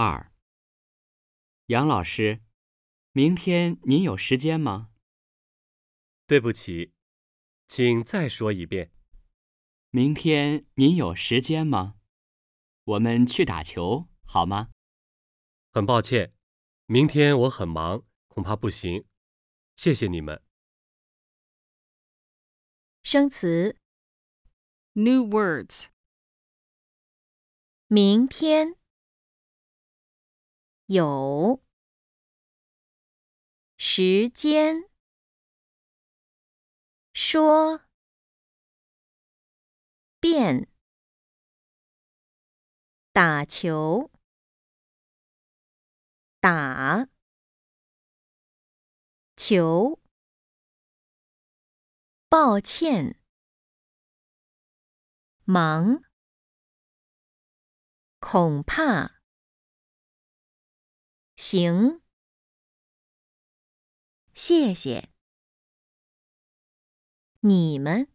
二，杨老师，明天您有时间吗？对不起，请再说一遍。明天您有时间吗？我们去打球好吗？很抱歉，明天我很忙，恐怕不行。谢谢你们。生词 New words. 明天有。时间。说。变。打球。打。球。抱歉。忙。恐怕，行，谢谢，你们。